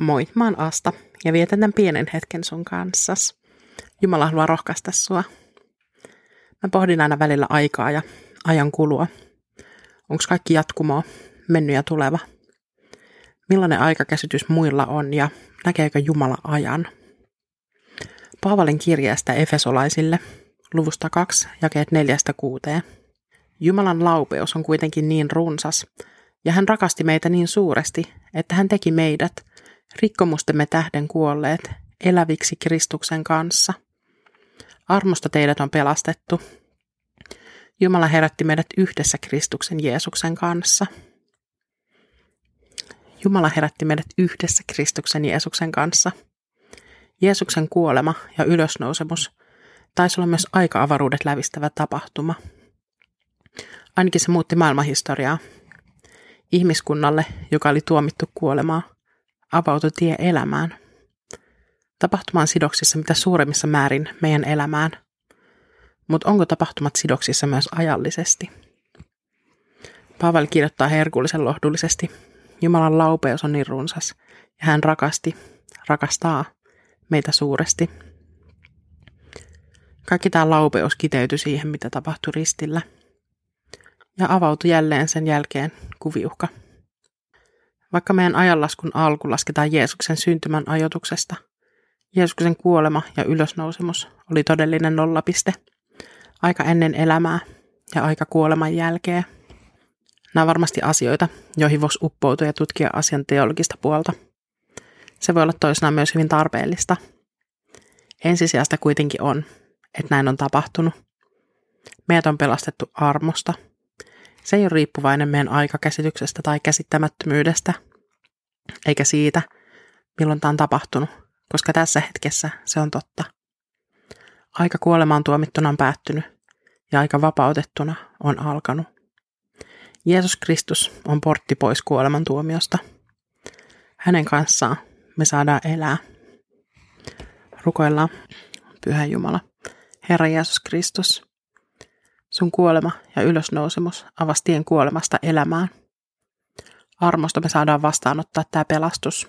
Moi, mä oon Asta ja vietän tämän pienen hetken sun kanssas. Jumala haluaa rohkaista sua. Mä pohdin aina välillä aikaa ja ajan kulua. Onko kaikki jatkumoa, mennyt ja tuleva? Millainen aikakäsitys muilla on ja näkeekö Jumala ajan? Paavalin kirjeestä Efesolaisille, luvusta 2, jakeet 4-6. Jumalan laupeus on kuitenkin niin runsas, ja hän rakasti meitä niin suuresti, että hän teki meidät, rikkomustemme tähden kuolleet, eläviksi Kristuksen kanssa. Armosta teidät on pelastettu. Jumala herätti meidät yhdessä Kristuksen Jeesuksen kanssa. Jumala herätti meidät yhdessä Kristuksen Jeesuksen kanssa. Jeesuksen kuolema ja ylösnousemus taisi olla myös aika-avaruudet lävistävä tapahtuma. Ainakin se muutti maailmanhistoriaa. Ihmiskunnalle, joka oli tuomittu kuolemaa, avautui tie elämään. Tapahtuma on sidoksissa mitä suuremmissa määrin meidän elämään. Mutta onko tapahtumat sidoksissa myös ajallisesti? Paavali kirjoittaa herkullisen lohdullisesti. Jumalan laupeus on niin runsas ja hän rakasti, rakastaa meitä suuresti. Kaikki tämä laupeus kiteytyi siihen, mitä tapahtui ristillä. Ja avautui jälleen sen jälkeen kuviuhka. Vaikka meidän ajanlaskun alku lasketaan Jeesuksen syntymän ajoituksesta, Jeesuksen kuolema ja ylösnousemus oli todellinen nollapiste, aika ennen elämää ja aika kuoleman jälkeen. Nämä on varmasti asioita, joihin voisi uppoutua ja tutkia asian teologista puolta. Se voi olla toisinaan myös hyvin tarpeellista. Ensisijasta kuitenkin on, että näin on tapahtunut. Meidät on pelastettu armosta – se ei ole riippuvainen meidän aikakäsityksestä tai käsittämättömyydestä, eikä siitä, milloin tämä on tapahtunut, koska tässä hetkessä se on totta. Aika kuolemaan tuomittuna on päättynyt ja aika vapautettuna on alkanut. Jeesus Kristus on portti pois kuoleman tuomiosta. Hänen kanssaan me saadaan elää. Rukoillaan, Pyhä Jumala, Herra Jeesus Kristus, Sun kuolema ja ylösnousemus avasi tien kuolemasta elämään. Armosta me saadaan vastaanottaa tämä pelastus.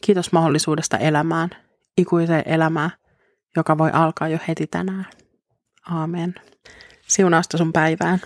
Kiitos mahdollisuudesta elämään, ikuiseen elämään, joka voi alkaa jo heti tänään. Aamen. Siunausta sun päivään.